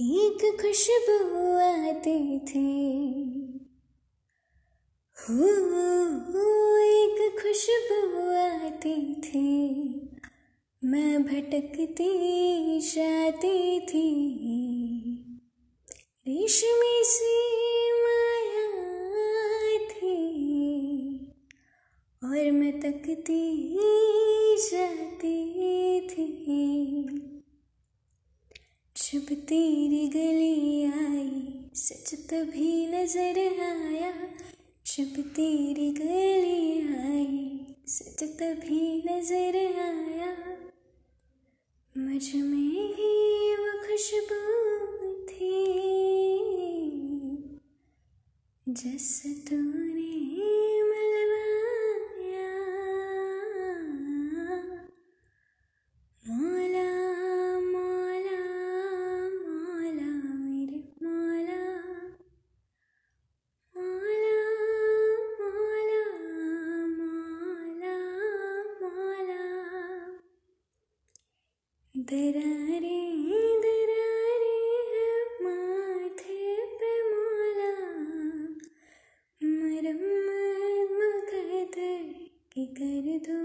एक खुशबू आती थी। हो एक खुशबू आती थी। मैं भटकती जाती थी। रेशमी सी माया थी और मैं तकती तेरी गली आई, सच तभी नज़र आया। जब तेरी गली आई, सच तभी नज़र आया। मुझमें ही वो खुशबू थी, जैसे तूने दरारे दरारे माथे पे माला। मरम्मत मुकद्दर की कर दो